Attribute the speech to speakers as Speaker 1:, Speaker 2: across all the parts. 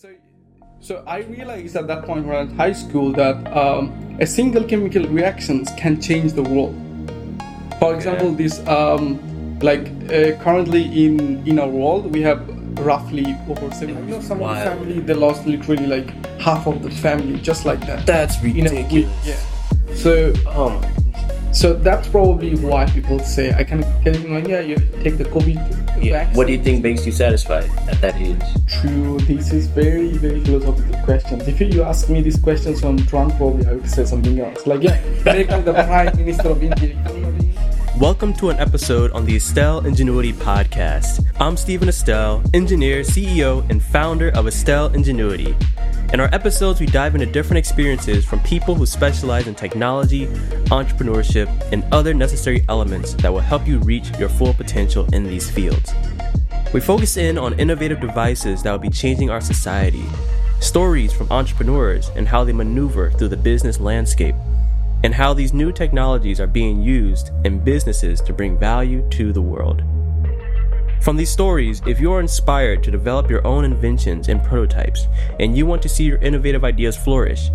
Speaker 1: So, so I realized at that point when I was in high school that um, a single chemical reactions can change the world. For example, this um, like uh, currently in in our world we have roughly over seven. You know, some of the
Speaker 2: Wild.
Speaker 1: family they lost literally like half of the family just like that.
Speaker 2: That's
Speaker 1: You know,
Speaker 2: ridiculous.
Speaker 1: we- yeah. So
Speaker 2: my.
Speaker 1: so that's probably why people say I can it like yeah you take the COVID
Speaker 2: Yeah.
Speaker 1: vaccine.
Speaker 2: What do you think makes you satisfied at that age?
Speaker 1: True, this is very, very philosophical questions. If you ask me these questions when I'm probably I would say something else. Like, yeah, make me the Prime Minister of India. You know what I mean?
Speaker 3: Welcome to an episode on the Estelle Ingenuity Podcast. I'm Stephen Estelle, engineer, CEO, and founder of Estelle Ingenuity. In our episodes, we dive into different experiences from people who specialize in technology, entrepreneurship, and other necessary elements that will help you reach your full potential in these fields. We focus in on innovative devices that will be changing our society, stories from entrepreneurs and how they maneuver through the business landscape, and how these new technologies are being used in businesses to bring value to the world. From these stories, if you are inspired to develop your own inventions and prototypes, and you want to see your innovative ideas flourish,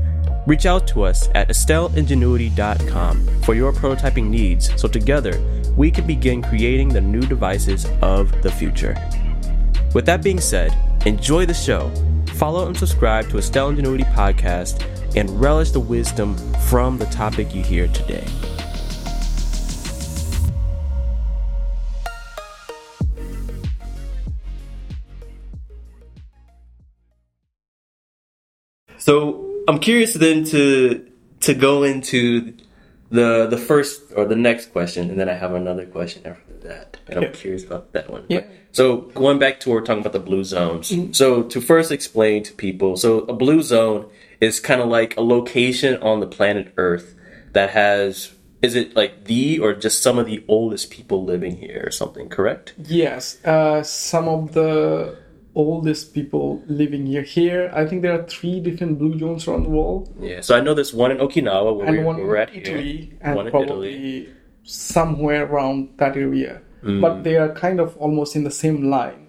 Speaker 3: reach out to us at estelleingenuity.com for your prototyping needs so together we can begin creating the new devices of the future. With that being said, enjoy the show, follow and subscribe to Estelle Ingenuity Podcast, and relish the wisdom from the topic you hear today.
Speaker 2: So I'm curious then to to go into the the first or the next question, and then I have another question after that, and I'm
Speaker 1: Yeah.
Speaker 2: curious about that one.
Speaker 1: Yeah.
Speaker 2: So going back to what we're talking about the blue zones. So to first explain to people, so a blue zone is kind of like a location on the planet Earth that has. Is it like the or just some of the oldest people living here or something? Correct.
Speaker 1: Yes, uh, some of the oldest people living here. Here, I think there are three different blue zones around the world,
Speaker 2: Yeah. So I know there's one in Okinawa where
Speaker 1: and
Speaker 2: we're,
Speaker 1: one
Speaker 2: we're at
Speaker 1: Italy,
Speaker 2: here.
Speaker 1: and
Speaker 2: one in
Speaker 1: probably
Speaker 2: Italy.
Speaker 1: somewhere around that area.
Speaker 2: Mm.
Speaker 1: But they are kind of almost in the same line.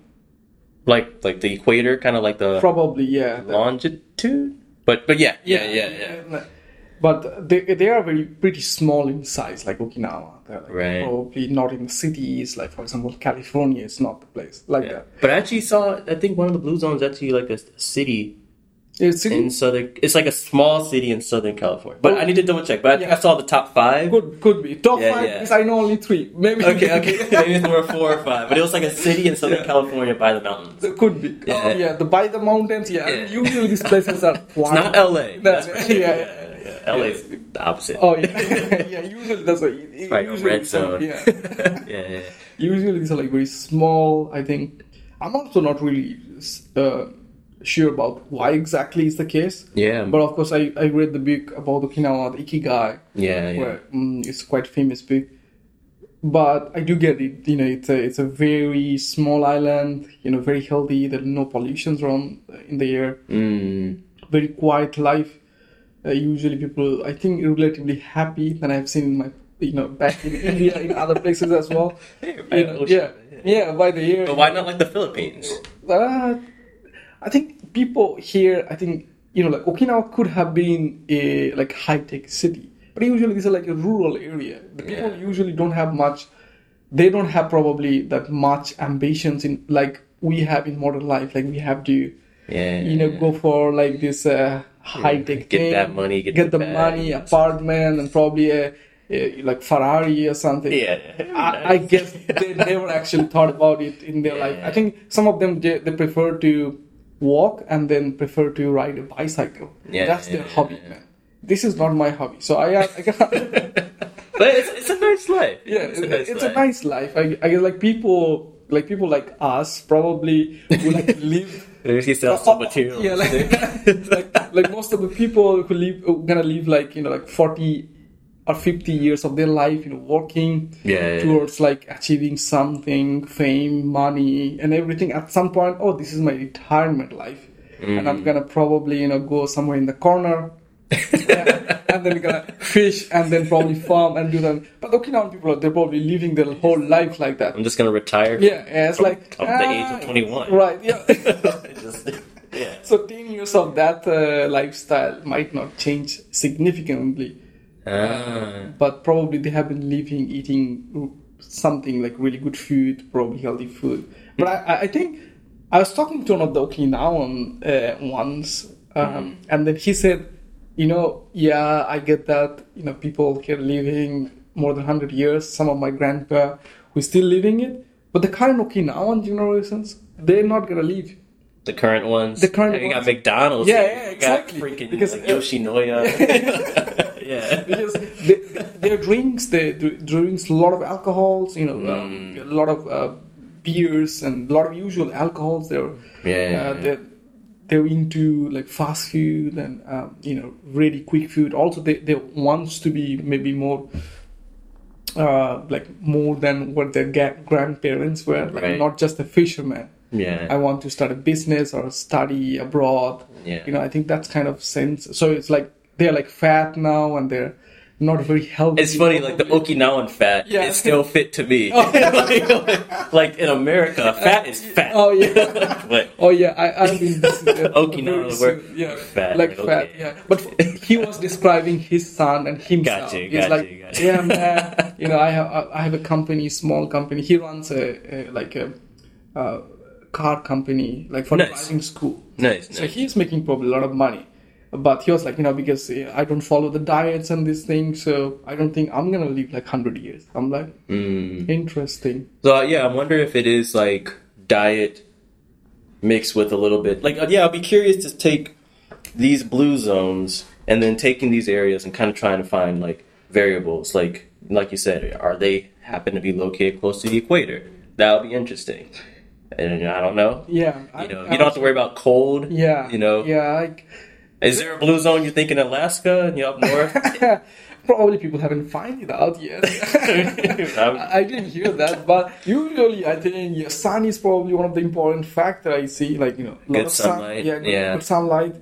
Speaker 2: Like like the equator, kind of like the
Speaker 1: Probably, yeah. the-
Speaker 2: longitude. But but yeah, yeah, yeah, yeah.
Speaker 1: But they, they are very pretty small in size, like Okinawa. They're like
Speaker 2: Right.
Speaker 1: probably not in cities, like for example, California is not the place like
Speaker 2: yeah.
Speaker 1: that.
Speaker 2: But I actually saw. I think one of the blue zones actually like a city
Speaker 1: It's
Speaker 2: in southern. It's like a small city in Southern California. But
Speaker 1: Oh.
Speaker 2: I need to double check. But I think
Speaker 1: Yeah.
Speaker 2: I saw the top five.
Speaker 1: could could be top
Speaker 2: Yeah,
Speaker 1: five
Speaker 2: yeah.
Speaker 1: because I know only three. Maybe
Speaker 2: Okay, okay. Maybe there were four or five, but it was like a city in Southern California by the mountains.
Speaker 1: It could be.
Speaker 2: Yeah.
Speaker 1: Oh yeah, the by the mountains. Yeah, usually these places are
Speaker 2: It's not L.A. That's sure.
Speaker 1: yeah.
Speaker 2: L.A. is the opposite.
Speaker 1: Oh yeah, yeah. Usually that's what.
Speaker 2: Like a
Speaker 1: usually
Speaker 2: red
Speaker 1: like-
Speaker 2: zone.
Speaker 1: Yeah.
Speaker 2: yeah, yeah.
Speaker 1: usually these are like very small. I think I'm also not really uh, sure about why exactly is the case.
Speaker 2: Yeah.
Speaker 1: But of course, I, I read the book about Okinawa, the Ikigai,
Speaker 2: Yeah, yeah.
Speaker 1: where mm, it's quite famous book. But I do get it. You know, it's a it's a very small island. You know, very healthy. There are no pollutions around in the air.
Speaker 2: Mm.
Speaker 1: Very quiet life. Uh, usually, people I think relatively happy than I've seen in my you know back in India in other places as well.
Speaker 2: Hey,
Speaker 1: You know,
Speaker 2: ocean,
Speaker 1: yeah, yeah, by the year.
Speaker 2: But why not like the Philippines?
Speaker 1: Uh, I think people here, I think you know, like Okinawa could have been a like high tech city, but usually these are like a rural area. The people
Speaker 2: Yeah.
Speaker 1: usually don't have much. They don't have probably that much ambitions in like we have in modern life. Like we have to,
Speaker 2: Yeah.
Speaker 1: you know, go for like this uh, high tech
Speaker 2: Get
Speaker 1: thing,
Speaker 2: that money, get
Speaker 1: get
Speaker 2: the
Speaker 1: the money, apartment, and probably a, a like Ferrari or something.
Speaker 2: Yeah.
Speaker 1: I, I guess they never actually thought about it in their life. I think some of them they, they prefer to walk and then prefer to ride a bicycle.
Speaker 2: Yeah,
Speaker 1: That's
Speaker 2: yeah,
Speaker 1: their
Speaker 2: yeah,
Speaker 1: hobby, man. This is not my hobby, so I, I, I
Speaker 2: But it's, it's a nice life.
Speaker 1: yeah,
Speaker 2: it's a nice
Speaker 1: it's
Speaker 2: life.
Speaker 1: a nice life. I, I guess like people like people like us probably would like to live.
Speaker 2: There's sell some
Speaker 1: uh,
Speaker 2: material.
Speaker 1: Yeah, like, like like most of the people who live gonna live like you know like forty or fifty years of their life, you know, working
Speaker 2: Yeah, yeah,
Speaker 1: towards like achieving something, fame, money, and everything. At some point, oh, this is my retirement life, and
Speaker 2: Mm.
Speaker 1: I'm gonna probably you know go somewhere in the corner. yeah, and then gonna fish and then probably farm and do that. But Okinawan people, they're probably living their whole life like that.
Speaker 2: I'm just gonna retire.
Speaker 1: Yeah, yeah it's
Speaker 2: From-
Speaker 1: like
Speaker 2: from the age of
Speaker 1: ah,
Speaker 2: 21.
Speaker 1: Right. Yeah.
Speaker 2: Just- yeah.
Speaker 1: so so 10 years of that uh, lifestyle might not change significantly
Speaker 2: Ah.
Speaker 1: but probably they have been living eating something like really good food probably healthy food but i, I- think i was talking to one of the okinawan uh, once um, and then he said you know yeah i get that you know people here living more than 100 years some of my grandpa who's still living it but the current okinawan generations they're not gonna leave
Speaker 2: The current ones.
Speaker 1: The current
Speaker 2: You got. McDonald's.
Speaker 1: Yeah, yeah,
Speaker 2: got
Speaker 1: exactly.
Speaker 2: freaking
Speaker 1: Because,
Speaker 2: like,
Speaker 1: uh,
Speaker 2: Yoshinoya. yeah.
Speaker 1: because they, their drinks, they drinks a lot of alcohols, you know,
Speaker 2: Mm.
Speaker 1: um, a lot of uh, beers and a lot of usual alcohols. They're
Speaker 2: Yeah.
Speaker 1: uh, they're, they're into like fast food and um, you know really quick food. Also, they they wants to be maybe more. Uh, like more than what their ga- grandparents were, like
Speaker 2: Right.
Speaker 1: not just a fisherman.
Speaker 2: Yeah.
Speaker 1: I want to start a business or study abroad.
Speaker 2: Yeah.
Speaker 1: You know, I think that's kind of sense. So it's like they're like fat now and they're not very healthy.
Speaker 2: It's funny, like the Okinawan fat
Speaker 1: Yeah.
Speaker 2: is still fit to me. like, like in America, fat is fat.
Speaker 1: Oh yeah.
Speaker 2: but
Speaker 1: Oh yeah, I, I've been
Speaker 2: Okinawa,
Speaker 1: very
Speaker 2: we're
Speaker 1: yeah,
Speaker 2: fat,
Speaker 1: like
Speaker 2: like,
Speaker 1: fat, yeah. But he was describing his son and himself.
Speaker 2: Gotcha,
Speaker 1: He's
Speaker 2: gotcha,
Speaker 1: like,
Speaker 2: gotcha.
Speaker 1: yeah, man. You know, I have I have a company, small company. He runs a, a like a, uh car company, like for
Speaker 2: Nice.
Speaker 1: driving school.
Speaker 2: nice,
Speaker 1: So
Speaker 2: nice.
Speaker 1: he's making probably a lot of money. But he was like, you know, because I don't follow the diets and these things, so I don't think I'm gonna live like hundred years. I'm like,
Speaker 2: Mm.
Speaker 1: interesting.
Speaker 2: So uh, yeah, I wonder if it is like diet mixed with a little bit. Like uh, yeah, I'll be curious to take these blue zones and then taking these areas and kind of trying to find like variables. Like like you said, are they happen to be located close to the equator? That would be interesting. And I don't know.
Speaker 1: Yeah,
Speaker 2: You know, you don't have to worry about cold.
Speaker 1: Yeah,
Speaker 2: You know,
Speaker 1: yeah. Like,
Speaker 2: is there a blue zone you think in Alaska? And you up north?
Speaker 1: Probably people haven't found it out yet. I didn't hear that, but usually I think yeah, sun is probably one of the important factor I see. Like you know, a lot
Speaker 2: Good
Speaker 1: of sun-
Speaker 2: sunlight,
Speaker 1: yeah, good,
Speaker 2: yeah.
Speaker 1: good sunlight,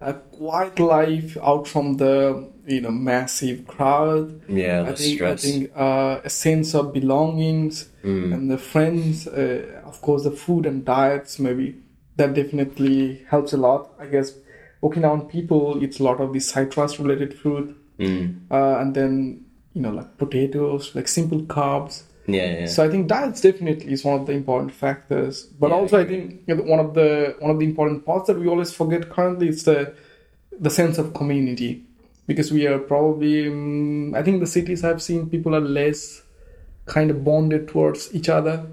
Speaker 1: a quiet life out from the you know massive crowd.
Speaker 2: yeah,
Speaker 1: I
Speaker 2: the
Speaker 1: think
Speaker 2: stress.
Speaker 1: I think uh, a sense of belongings
Speaker 2: Mm.
Speaker 1: and the friends, uh, of course, the food and diets maybe that definitely helps a lot. I guess Okinawan people eat a lot of the citrus related food,
Speaker 2: Mm.
Speaker 1: uh, and then you know like potatoes, like simple carbs.
Speaker 2: Yeah, yeah.
Speaker 1: So I think diets definitely is one of the important factors. But
Speaker 2: Yeah, I
Speaker 1: also I think you know, one of the one of the important parts that we always forget currently is the the sense of community because we are probably um, I think the cities I've seen people are less kind of bonded towards each other.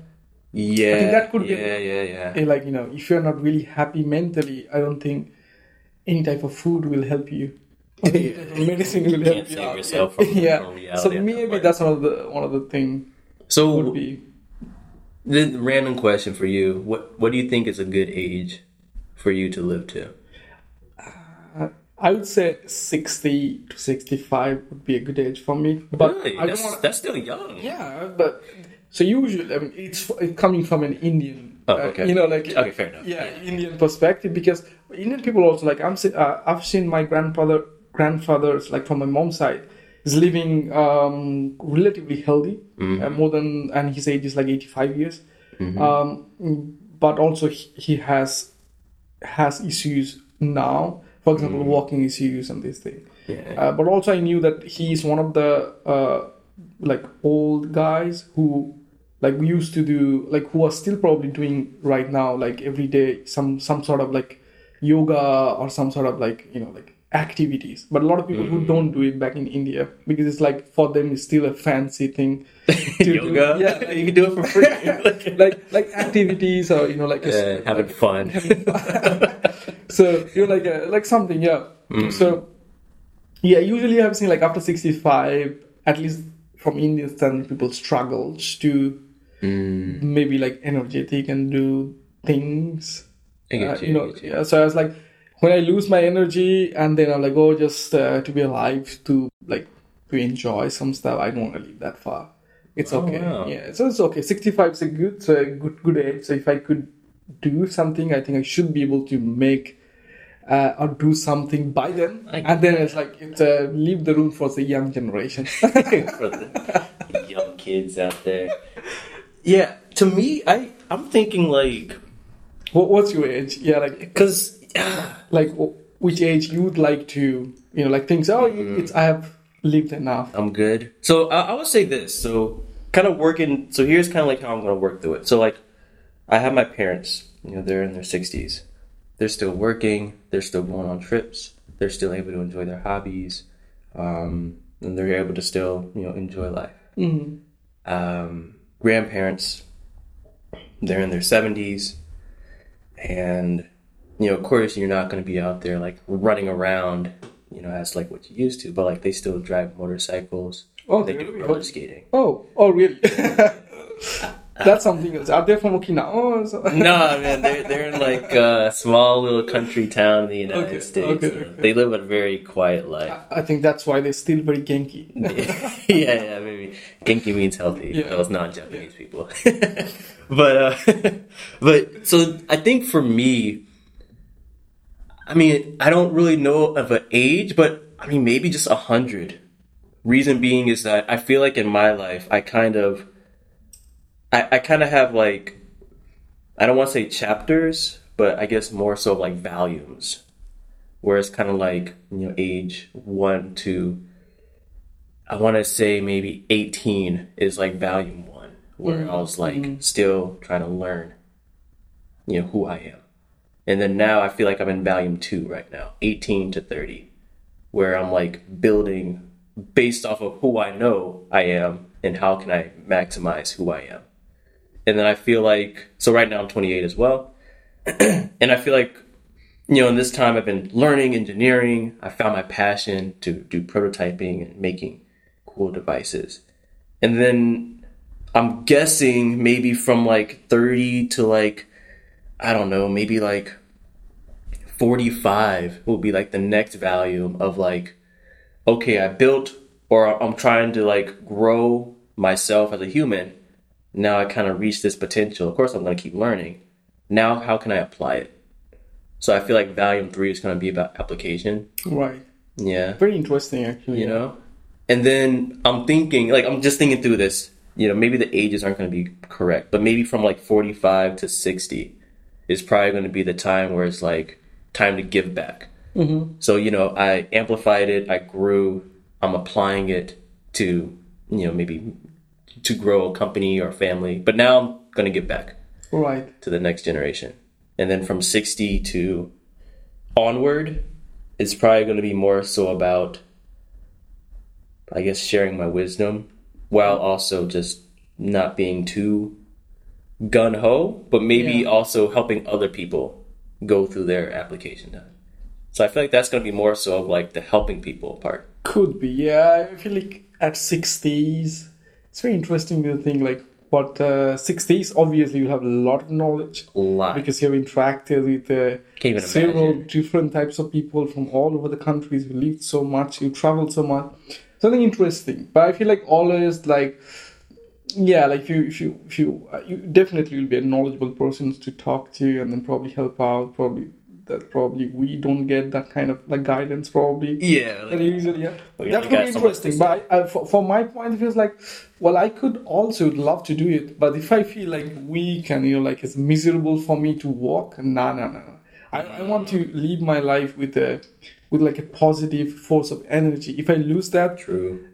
Speaker 2: yeah,
Speaker 1: that could be-
Speaker 2: yeah, yeah, yeah.
Speaker 1: Eh, Like you know, if you're not really happy mentally, I don't think any type of food will help you. Any type of medicine will
Speaker 2: You
Speaker 1: help
Speaker 2: can't
Speaker 1: you.
Speaker 2: save
Speaker 1: out.
Speaker 2: yourself from-
Speaker 1: yeah.
Speaker 2: from reality
Speaker 1: So
Speaker 2: at that
Speaker 1: maybe that's one of the one of the thing
Speaker 2: So
Speaker 1: would be.
Speaker 2: The random question for you: What What do you think is a good age for you to live to?
Speaker 1: Uh, I would say 60 to 65 would be a good age for me. But
Speaker 2: really,
Speaker 1: I don't
Speaker 2: that's,
Speaker 1: want
Speaker 2: that's still young.
Speaker 1: Yeah, but so usually, I mean, it's, it's coming from an Indian,
Speaker 2: Oh,
Speaker 1: uh,
Speaker 2: okay.
Speaker 1: you know, like
Speaker 2: Okay, fair enough.
Speaker 1: Yeah, Indian perspective because Indian people also like I'm. Uh, I've seen my grandfather, grandfathers like from my mom's side is living um, relatively healthy,
Speaker 2: Mm-hmm.
Speaker 1: uh, more than and his age is like 85 years. Um, but also he, he has has issues now. For example, walking issues and this thing.
Speaker 2: Yeah.
Speaker 1: Uh, but also, I knew that he is one of the uh, like old guys who like we used to do like who are still probably doing right now like every day some some sort of like yoga or some sort of like you know like activities but a lot of people who don't do it back in india because it's like for them it's still a fancy thing to do.
Speaker 2: Yoga,
Speaker 1: yeah
Speaker 2: you can do it for free.
Speaker 1: like like activities or you know like a,
Speaker 2: Uh, having fun.
Speaker 1: so you're like a, like something yeah so yeah usually i've seen like after 65 at least from indian standard people struggle to maybe like energetic and do things.
Speaker 2: Get
Speaker 1: Uh,
Speaker 2: you,
Speaker 1: you know
Speaker 2: you.
Speaker 1: yeah so i was like when i lose my energy and then i'm like oh just uh, to be alive to like to enjoy some stuff i don't want to live that far. It's
Speaker 2: Oh,
Speaker 1: okay.
Speaker 2: wow.
Speaker 1: yeah so it's okay. 65 is a good so a good good age. So if i could do something i think i should be able to make uh, or do something by then.
Speaker 2: I-
Speaker 1: and then it's like it's uh, leave the room for the young generation.
Speaker 2: For the young kids out there. Yeah, to me, I I'm thinking like
Speaker 1: what, what's your age yeah like
Speaker 2: because
Speaker 1: like which age you would like to, you know, like things. Oh,
Speaker 2: Mm.
Speaker 1: it's I have lived enough.
Speaker 2: I'm good. So I, I would say this. So kind of working. So here's kind of like how I'm going to work through it. So like, I have my parents. You know, they're in their 60s. They're still working. They're still going on trips. They're still able to enjoy their hobbies, um, and they're able to still you know enjoy life. Um, grandparents, they're in their 70s, and you know, of course, you're not going to be out there like running around, you know, as like what you used to, but like they still drive motorcycles.
Speaker 1: Oh,
Speaker 2: they
Speaker 1: they
Speaker 2: do
Speaker 1: really?
Speaker 2: roller skating.
Speaker 1: Oh, oh, really? That's something else. Are they from Okinawa? or so-
Speaker 2: no, man, they're they're in like a small little country town in the United
Speaker 1: Okay,
Speaker 2: States.
Speaker 1: okay, okay.
Speaker 2: They live a very quiet life.
Speaker 1: I think that's why they're still very genki.
Speaker 2: yeah, yeah, maybe Genki means healthy.
Speaker 1: Yeah.
Speaker 2: Those non-Japanese people. but uh, but so I think for me, I mean, I don't really know of an age, but I mean maybe just a hundred. Reason being is that I feel like in my life I kind of I, I kind of have like I don't want to say chapters, but I guess more so like volumes. Where it's kind of like, you know, age one to I want to say maybe 18 is like volume one, where mm-hmm. I was like mm-hmm. still trying to learn, you know, who I am. And then now I feel like I'm in volume two right now, 18 to 30, where I'm like building based off of who I know I am and how can I maximize who I am. And then I feel like, so right now I'm 28 as well. and I feel like you know, in this time I've been learning engineering. I found my passion to do prototyping and making cool devices. And then I'm guessing maybe from like 30 to like, I don't know, maybe like 45 will be like the next volume of like, okay, I built or I'm trying to like grow myself as a human. Now I kind of reached this potential. Of course, I'm going to keep learning. Now, how can I apply it? So I feel like volume three is going to be about application.
Speaker 1: right.
Speaker 2: Yeah.
Speaker 1: Very interesting, actually.
Speaker 2: You know? And then I'm thinking, like, I'm just thinking through this. You know, maybe the ages aren't going to be correct, but maybe from like 45 to 60 is probably going to be the time where it's like time to give back. Mm-hmm. So, you know, I amplified it, I grew, I'm applying it to, you know, maybe to grow a company or family, but now I'm going to give back
Speaker 1: Right.
Speaker 2: to the next generation. And then from 60 to onward, it's probably going to be more so about, I guess, sharing my wisdom while also just not being too gun ho, but maybe
Speaker 1: Yeah.
Speaker 2: also helping other people go through their application time. So I feel like that's going to be more so of like the helping people part.
Speaker 1: Could be, yeah. I feel like at 60s, it's very interesting to think like what uh, 60s, obviously, you have a lot of knowledge
Speaker 2: A lot.
Speaker 1: because you've interacted with uh, several
Speaker 2: imagine.
Speaker 1: different types of people from all over the countries. You lived so much, you traveled so much. Something interesting, but I feel like always like yeah, like if you if you if you uh, you definitely will be a knowledgeable person to talk to and then probably help out. Probably that probably we don't get that kind of like guidance probably.
Speaker 2: yeah.
Speaker 1: Usually, yeah. That
Speaker 2: you
Speaker 1: could be interesting. But I, I, for, for my point, it feels like, well, I could also love to do it. But if I feel like weak and, you know, like it's miserable for me to walk, no, no, no. I, I want to live my life with a, with like a positive force of energy. If I lose that,
Speaker 2: True.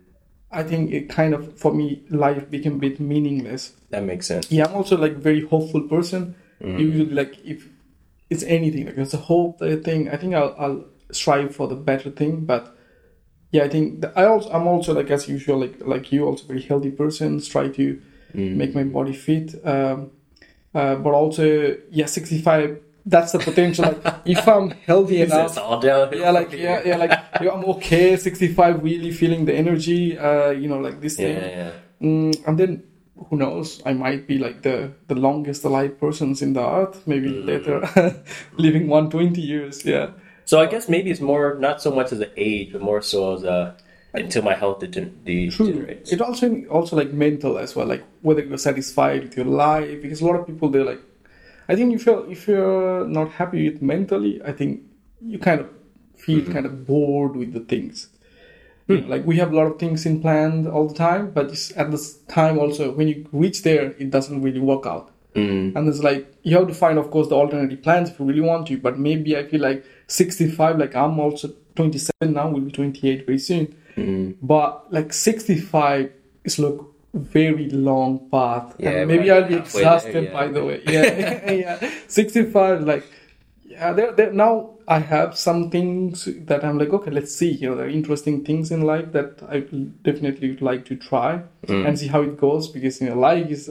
Speaker 1: I think it kind of, for me, life became a bit meaningless.
Speaker 2: That makes sense.
Speaker 1: Yeah, I'm also like very hopeful person. Mm. Usually, like if it's anything, like it's a uh, thing. I think I'll, I'll strive for the better thing. But yeah, I think that I also I'm also like as usual, like like you, also very healthy person. Try to make my body fit. Um, uh, but also, yeah, 65. That's the potential. Like if I'm healthy enough,
Speaker 2: It's all downhill.
Speaker 1: yeah, like yeah, yeah, like yeah, I'm okay. 65, really feeling the energy. Uh, you know, like this
Speaker 2: Yeah,
Speaker 1: thing.
Speaker 2: yeah.
Speaker 1: Mm, and then who knows? I might be like the the longest alive persons in the earth. Maybe
Speaker 2: Mm.
Speaker 1: later, living 120 years. Yeah,
Speaker 2: So I guess maybe it's more not so much as an age, but more so as a until my health degen- degenerates.
Speaker 1: it also also like mental as well. Like whether you're satisfied with your life, because a lot of people they're like, I think if you're if you're not happy with mentally, I think you kind of feel
Speaker 2: Mm-hmm.
Speaker 1: kind of bored with the things.
Speaker 2: Hmm.
Speaker 1: Like we have a lot of things in planned all the time, but it's at this time also when you reach there, it doesn't really work out. And it's like you have to find, of course, the alternative plans if you really want to. But maybe I feel like 65, like I'm also 27 now, will be 28 very soon. But like 65 is like very long path,
Speaker 2: Yeah,
Speaker 1: and maybe I'll be
Speaker 2: halfway there,
Speaker 1: exhausted
Speaker 2: yeah.
Speaker 1: by the way. Yeah, yeah. 65, like yeah, there, there, now I have some things that I'm like, okay, let's see. You know, there are interesting things in life that I definitely would like to try
Speaker 2: Mm.
Speaker 1: and see how it goes because you know, life is.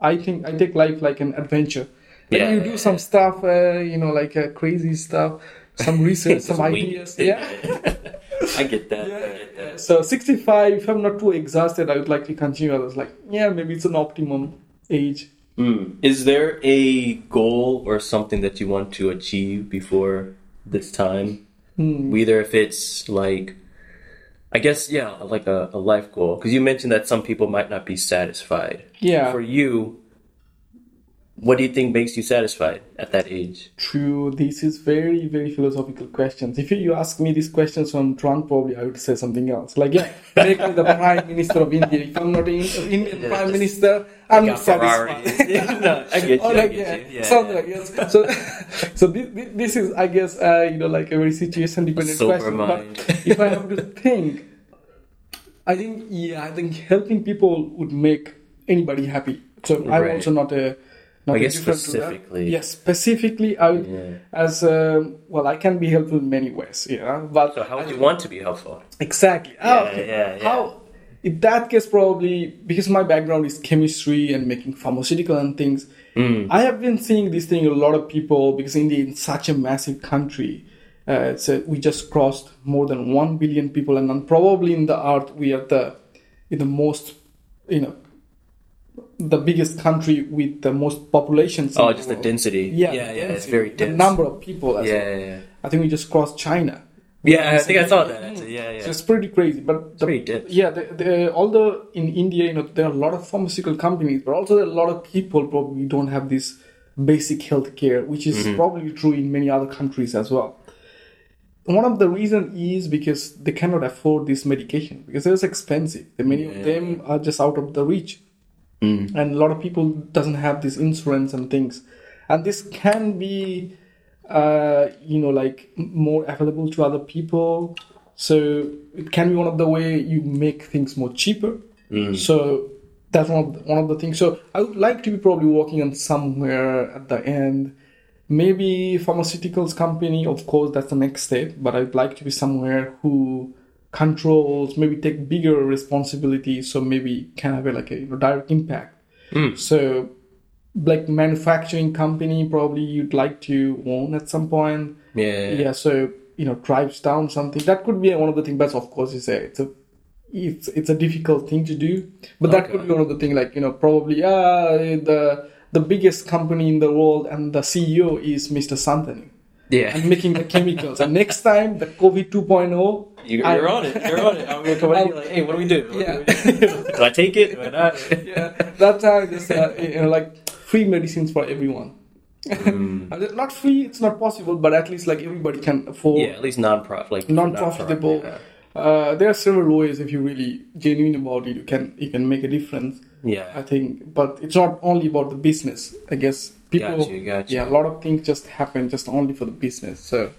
Speaker 1: I think I take life like an adventure. Like
Speaker 2: Yeah,
Speaker 1: you do some stuff, uh, you know, like uh, crazy stuff, some research, some ideas. Yeah.
Speaker 2: I get that. I get that.
Speaker 1: So 65, if I'm not too exhausted, I would like to continue. I was like, yeah, maybe it's an optimum age.
Speaker 2: Mm. Is there a goal or something that you want to achieve before this time?
Speaker 1: Hmm.
Speaker 2: Either if it's like, I guess, yeah, like a, a life goal. Because you mentioned that some people might not be satisfied.
Speaker 1: Yeah.
Speaker 2: For you, what do you think makes you satisfied at that age?
Speaker 1: True, this is very, very philosophical questions. If you, ask me these questions from Trump, probably I would say something else. Like, yeah, make me the Prime Minister of India. If I'm not an Indian Prime Minister, I'm not satisfied.
Speaker 2: no, I get you.
Speaker 1: Or like, yeah,
Speaker 2: you. Yeah,
Speaker 1: something
Speaker 2: yeah.
Speaker 1: like yes. So, so this, this is, I guess, uh, you know, like a very situation dependent question.
Speaker 2: mind.
Speaker 1: But if I have to think, I think, yeah, I think helping people would make anybody happy. So I'm also not a.
Speaker 2: I guess
Speaker 1: indifferent to that.
Speaker 2: specifically.
Speaker 1: Yes, specifically, I would,
Speaker 2: Yeah.
Speaker 1: as um, well, I can be helpful in many ways. Yeah, but
Speaker 2: So how would you want to be helpful?
Speaker 1: Exactly. Ah,
Speaker 2: Yeah,
Speaker 1: okay.
Speaker 2: yeah, yeah.
Speaker 1: How? In that case, probably because my background is chemistry and making pharmaceutical and things.
Speaker 2: Mm.
Speaker 1: I have been seeing this thing. A lot of people because India is such a massive country. Uh, it's a, we just crossed more than one billion people, and then probably in the earth we are the in the most you know the biggest country with the most populations. in
Speaker 2: Oh, just the
Speaker 1: world.
Speaker 2: density.
Speaker 1: Yeah,
Speaker 2: yeah,
Speaker 1: the
Speaker 2: yeah. It's
Speaker 1: density,
Speaker 2: very
Speaker 1: The number of people. As
Speaker 2: Yeah,
Speaker 1: well.
Speaker 2: yeah, yeah.
Speaker 1: I think we just crossed China.
Speaker 2: Yeah, I think I saw that. Actually. Yeah, yeah.
Speaker 1: So it's pretty crazy. But the,
Speaker 2: pretty dense.
Speaker 1: yeah, the, the, although in India, you know, there are a lot of pharmaceutical companies, but also a lot of people probably don't have this basic health care, which is
Speaker 2: Mm-hmm.
Speaker 1: probably true in many other countries as well. One of the reason is because they cannot afford this medication because it's expensive. The many of them are just out of the reach,
Speaker 2: Mm.
Speaker 1: and a lot of people doesn't have this insurance and things, and this can be uh, you know, like more available to other people. So it can be one of the way you make things more cheaper. So that's one of the, one of the things. So I would like to be probably working on somewhere at the end. Maybe pharmaceuticals company, of course, that's the next step. But I'd like to be somewhere who controls, maybe take bigger responsibilities, so maybe can have a, like a you know, direct impact. So like manufacturing company probably you'd like to own at some point.
Speaker 2: Yeah.
Speaker 1: yeah so you know drives down something. That could be one of the things but of course it's a it's a it's, it's a difficult thing to do. But that could be one of the things like you know probably uh the the biggest company in the world and the ceo is mr santanu
Speaker 2: Yeah.
Speaker 1: and making the chemicals and next time the covid 2.0
Speaker 2: You,
Speaker 1: I-
Speaker 2: you're on it. You're on it. I'm gonna come in like, hey, what do we do? What
Speaker 1: Yeah.
Speaker 2: do, we do? do I take it? Do I not?
Speaker 1: yeah, that time just uh, you know like free medicines for everyone.
Speaker 2: Mm.
Speaker 1: Not free, it's not possible, but at least like everybody can afford
Speaker 2: Yeah, at least non-profit, like
Speaker 1: non-profitable.
Speaker 2: non-profit,
Speaker 1: Uh, there are several ways if you're really genuine about it, you can you can make a difference.
Speaker 2: Yeah.
Speaker 1: I think, but it's not only about the business. I guess people,
Speaker 2: Got you, got you.
Speaker 1: yeah, a lot of things just happen just only for the business. So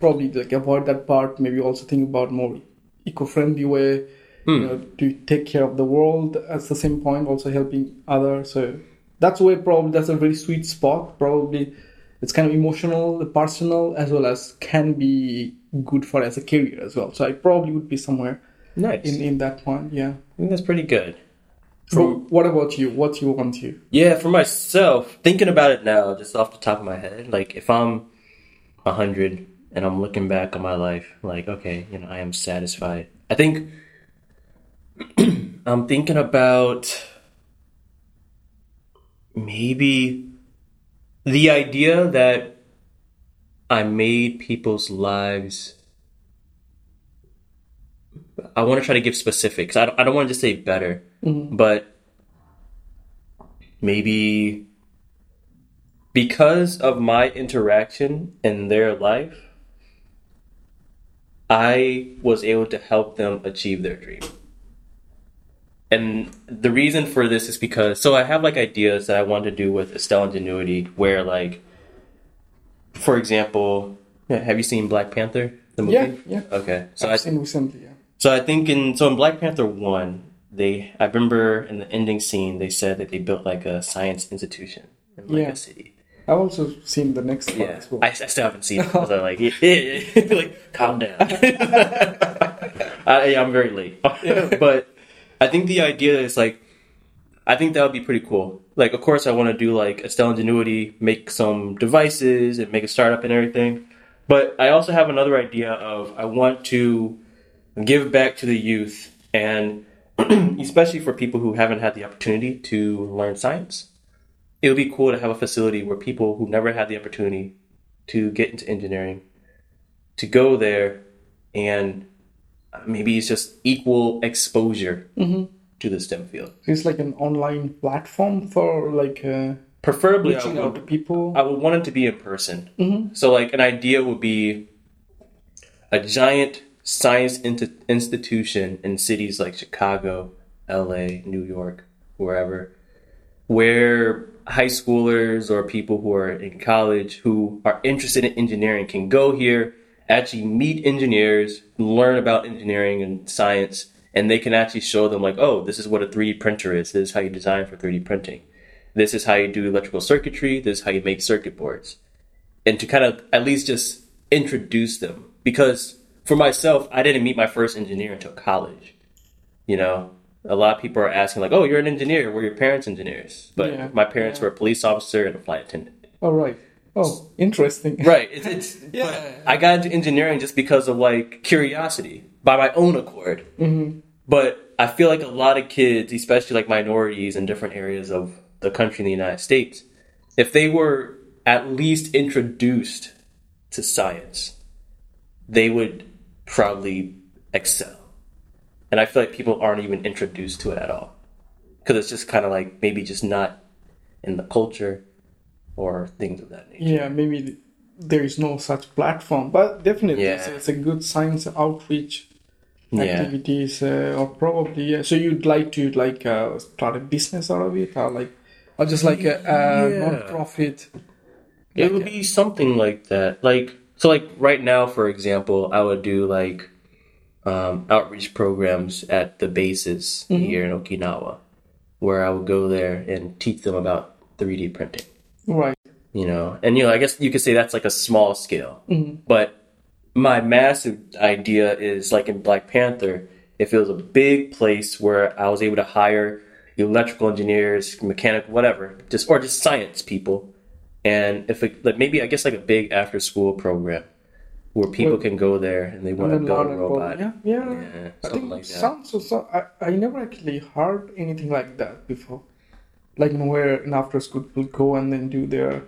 Speaker 1: probably like avoid that part. Maybe also think about more eco-friendly way.
Speaker 2: Hmm.
Speaker 1: You know, to take care of the world at the same point, also helping others. So that's where probably that's a very sweet spot. Probably it's kind of emotional, personal, as well as can be good for as a career as well. So I probably would be somewhere
Speaker 2: Nice.
Speaker 1: in in that one Yeah.
Speaker 2: I think that's pretty good.
Speaker 1: But mm. what about you? What do you want to?
Speaker 2: Yeah, for myself, thinking about it now, just off the top of my head, like if I'm a hundred and I'm looking back on my life, like okay, you know, I am satisfied. I think I'm thinking about maybe the idea that I made people's lives. I want to try to give specifics. I don't, I don't want to just say better, mm-hmm. but maybe because of my interaction in their life, I was able to help them achieve their dream. and the reason for this is because so I have like ideas that I want to do with Estelle Ingenuity, where like, for example, have you seen Black Panther the movie?
Speaker 1: Yeah, yeah.
Speaker 2: Okay, so
Speaker 1: I've
Speaker 2: I
Speaker 1: seen recently.
Speaker 2: So I think in so in Black Panther one, they I remember in the ending scene they said that they built like a science institution in like
Speaker 1: Yeah.
Speaker 2: a city.
Speaker 1: I've also seen the next one
Speaker 2: Yeah,
Speaker 1: as well.
Speaker 2: I, I still haven't seen it. So like, yeah, yeah, like, calm down. I, I'm very late, but I think the idea is like, I think that would be pretty cool. Like, of course, I want to do like a Estelle Ingenuity, make some devices and make a startup and everything. But I also have another idea of I want to give back to the youth and especially for people who haven't had the opportunity to learn science it would be cool to have a facility where people who never had the opportunity to get into engineering to go there and maybe it's just equal exposure to the STEM field.
Speaker 1: It's like an online platform for like uh,
Speaker 2: Preferably, I
Speaker 1: reaching out to people.
Speaker 2: I would want it to be in person. So, like, an idea would be a giant science int- institution in cities like Chicago, LA, New York, wherever, where high schoolers or people who are in college who are interested in engineering can go here, actually meet engineers, learn about engineering and science, and they can actually show them, like, oh, this is what a 3D printer is. This is how you design for 3D printing. This is how you do electrical circuitry. This is how you make circuit boards. And to kind of at least just introduce them. Because for myself, I didn't meet my first engineer until college. You know, a lot of people are asking, like, oh, you're an engineer. Were your parents engineers? But
Speaker 1: Yeah.
Speaker 2: my parents were a police officer and a flight attendant.
Speaker 1: oh right. Oh, interesting.
Speaker 2: Right. It's, it's
Speaker 1: Yeah.
Speaker 2: but I got into engineering just because of like curiosity by my own accord. Mm-hmm. But I feel like a lot of kids, especially like minorities in different areas of the country in the United States, if they were at least introduced to science, they would probably excel. And I feel like people aren't even introduced to it at all. Because it's just kind of like maybe just not in the culture or things of that nature.
Speaker 1: Yeah, maybe there is no such platform, but definitely
Speaker 2: Yeah.
Speaker 1: it's, it's a good science outreach
Speaker 2: Yeah.
Speaker 1: activities, uh, or probably. Yeah. So you'd like to like uh, start a business out of it, or like, or just like a, a
Speaker 2: Yeah.
Speaker 1: non-profit.
Speaker 2: It would be something like that. Like so like right now for example, I would do like um, outreach programs at the bases here in Okinawa where I would go there and teach them about 3D printing.
Speaker 1: Right.
Speaker 2: You know, and you know, I guess you could say that's like a small scale. But my massive idea is like in Black Panther, if it was a big place where I was able to hire electrical engineers, mechanic, whatever, just or just science people, and if it, like maybe I guess like a big after school program where people
Speaker 1: Well,
Speaker 2: can go there and they want to build a robot.
Speaker 1: Yeah, yeah.
Speaker 2: Yeah,
Speaker 1: I think
Speaker 2: like that.
Speaker 1: sounds so, so. I, I never actually heard anything like that before. Like you know, where an after school will go and then do their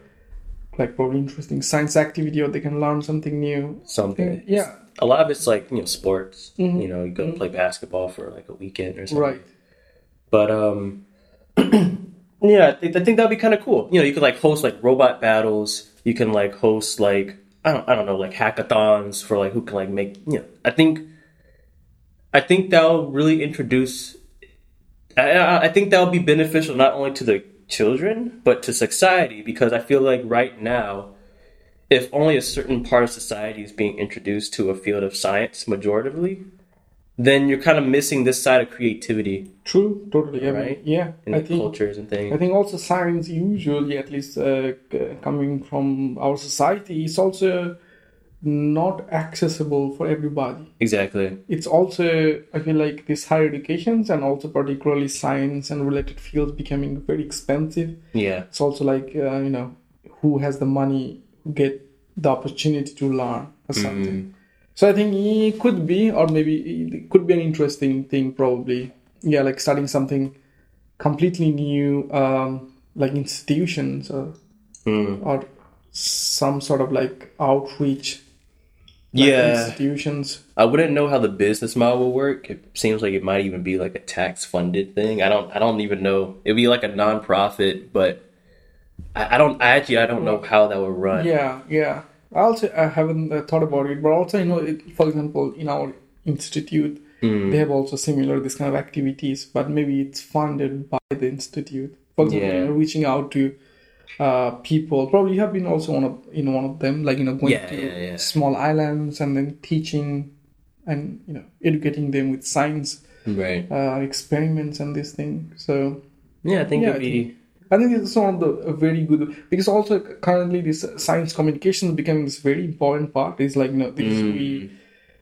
Speaker 1: like probably interesting science activity, or they can learn something new.
Speaker 2: Something.
Speaker 1: Yeah.
Speaker 2: A lot of it's like you know sports. You know, you go play basketball for like a weekend or something.
Speaker 1: Right.
Speaker 2: But um, yeah, I think, I think that'd be kind of cool. You know, you could like host like robot battles. You can like host like I don't I don't know like hackathons for like who can like make you know. I think I think that'll really introduce. I, I think that'll be beneficial not only to the children but to society because I feel like right now. If only a certain part of society is being introduced to a field of science majoritively, then you're kind of missing this side of creativity
Speaker 1: True. Totally. I mean,
Speaker 2: Right.
Speaker 1: yeah.
Speaker 2: in
Speaker 1: I think.
Speaker 2: cultures and things.
Speaker 1: I think also science usually, at least uh, coming from our society, is also not accessible for everybody.
Speaker 2: Exactly.
Speaker 1: It's also I feel like this higher educations and also particularly science and related fields becoming very expensive.
Speaker 2: Yeah.
Speaker 1: It's also like uh, you know who has the money who get the opportunity to learn or something. So I think it could be, or maybe it could be an interesting thing. Probably, yeah, like starting something completely new, um, like institutions or or some sort of like outreach. like
Speaker 2: Yeah.
Speaker 1: institutions.
Speaker 2: I wouldn't know how the business model will work. It seems like it might even be like a tax funded thing. I don't I don't even know. It'd be like a nonprofit, but I, I don't I actually I don't know how that would run.
Speaker 1: Yeah, yeah. I also I haven't uh, thought about it, but also you know, it, for example, in our institute, they have also similar this kind of activities, but maybe it's funded by the institute. For example,
Speaker 2: Yeah.
Speaker 1: you know, reaching out to uh, people. Probably you have been also one of you know one of them, like you know going
Speaker 2: Yeah,
Speaker 1: to
Speaker 2: yeah,
Speaker 1: small islands and then teaching and you know educating them with science
Speaker 2: Right.
Speaker 1: uh, experiments and this thing. So
Speaker 2: Yeah, I think
Speaker 1: Yeah,
Speaker 2: it'd be.
Speaker 1: I think it's one of the very good because also currently this science communication is becoming this very important part. It's like you know this we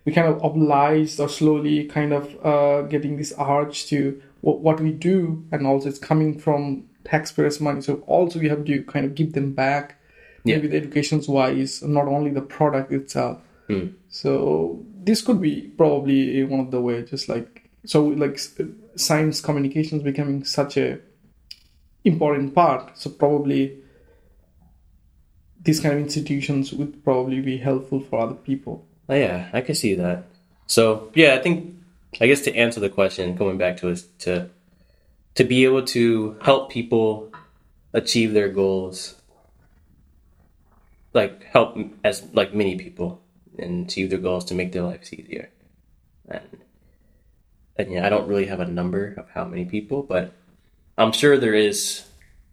Speaker 1: we kind of obliged or slowly kind of uh, getting this urge to what, what we do, and also it's coming from taxpayers' money. So also we have to kind of give them back, maybe the education's wise, not only the product itself. So this could be probably one of the way, just like so, like science communication is becoming such a important part. So probably these kind of institutions would probably be helpful for other people.
Speaker 2: Oh, yeah, I can see that. So yeah, I think I guess to answer the question, going back to us to to be able to help people achieve their goals, like help as like many people and achieve their goals to make their lives easier. And and yeah, I don't really have a number of how many people, but I'm sure there is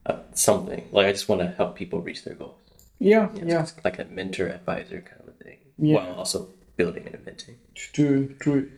Speaker 2: uh, something. Like I just want to help people reach their goals.
Speaker 1: Yeah, yeah,
Speaker 2: just like a mentor advisor kind of a thing,
Speaker 1: Yeah.
Speaker 2: while also building and inventing.
Speaker 1: true, true.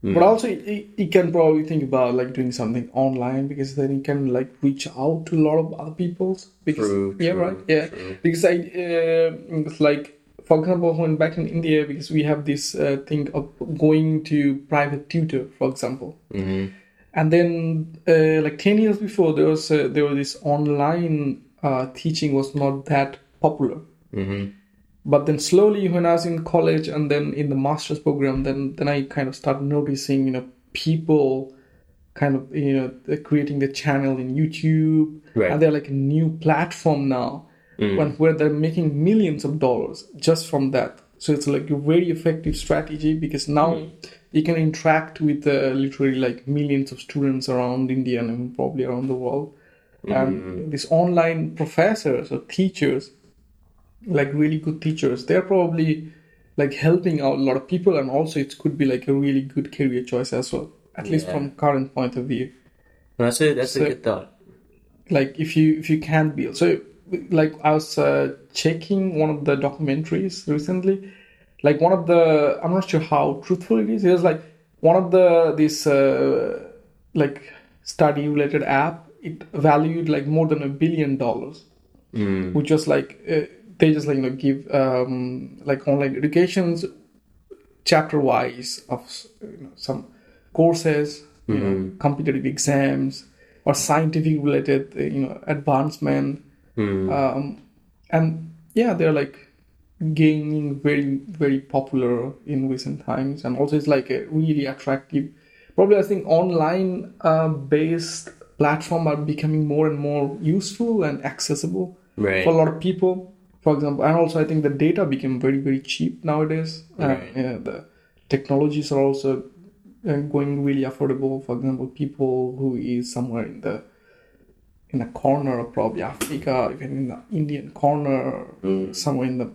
Speaker 1: But also, you, can probably think about like doing something online because then you can like reach out to a lot of other people. Because
Speaker 2: True,
Speaker 1: yeah,
Speaker 2: true,
Speaker 1: right, yeah. Because I uh, like for example, when back in India, because we have this uh, thing of going to private tutor, for example.
Speaker 2: Mm-hmm.
Speaker 1: And then, uh, like ten years before, there was uh, there was this online uh, teaching was not that popular.
Speaker 2: Mm-hmm.
Speaker 1: But then slowly, when I was in college and then in the master's program, then then I kind of started noticing, you know, people kind of you know creating the channel in YouTube,
Speaker 2: Right.
Speaker 1: and they're like a new platform now, when where they're making millions of dollars just from that. So it's like a very effective strategy because now hmm. you can interact with uh, literally like millions of students around India and probably around the world. And these online professors or teachers, like really good teachers, they're probably like helping out a lot of people, and also it could be like a really good career choice as well, at least from current point of view
Speaker 2: That's a that's
Speaker 1: So-
Speaker 2: a good thought.
Speaker 1: like if you if you can build so like i was uh, checking one of the documentaries recently. Like one of the i'm not sure how truthful it is. It was like one of the this uh, like study related app. It valued like more than a billion dollars which was like uh, they just like you know give um like online educations chapter wise of you know, some courses, you know, competitive exams or scientific related, you know, advancement. Um, and yeah, they're like gaining very, very popular in recent times. And also it's like a really attractive, probably I think online uh, based platform are becoming more and more useful and accessible
Speaker 2: Right.
Speaker 1: for a lot of people for example and also i think the data became very very cheap nowadays Uh,
Speaker 2: Right.
Speaker 1: yeah, the technologies are also uh, going really affordable for example people who is somewhere in the in a corner of probably africa even in the indian corner hmm. somewhere in the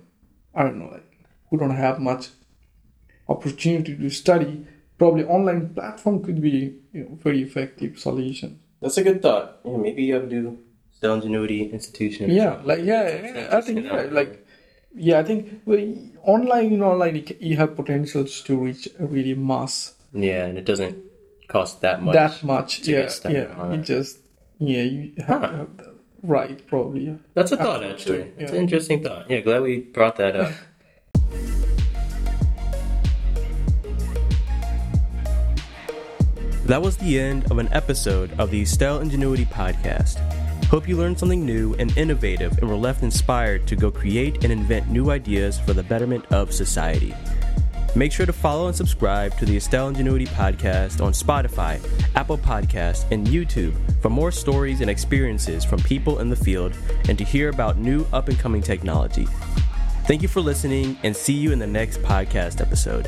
Speaker 1: i don't know like who don't have much opportunity to study probably online platform could be you know very effective solution
Speaker 2: That's a good thought. Yeah, maybe you have to do Estelle Ingenuity Institution.
Speaker 1: yeah like yeah, i think yeah, like yeah i think well, online you know online you have potentials to reach a really mass
Speaker 2: Yeah, and it doesn't cost that much.
Speaker 1: that much
Speaker 2: to
Speaker 1: yeah yeah
Speaker 2: it.
Speaker 1: just yeah you have
Speaker 2: Huh.
Speaker 1: have the right probably yeah.
Speaker 2: That's a thought,
Speaker 1: Approach
Speaker 2: actually. It's
Speaker 1: yeah.
Speaker 2: an interesting thought. Yeah, glad we brought that up.
Speaker 3: That was the end of an episode of the Estelle Ingenuity Podcast. Hope you learned something new and innovative and were left inspired to go create and invent new ideas for the betterment of society. Make sure to follow and subscribe to the Estelle Ingenuity Podcast on Spotify, Apple Podcasts, and YouTube for more stories and experiences from people in the field and to hear about new up and coming technology. Thank you for listening and see you in the next podcast episode.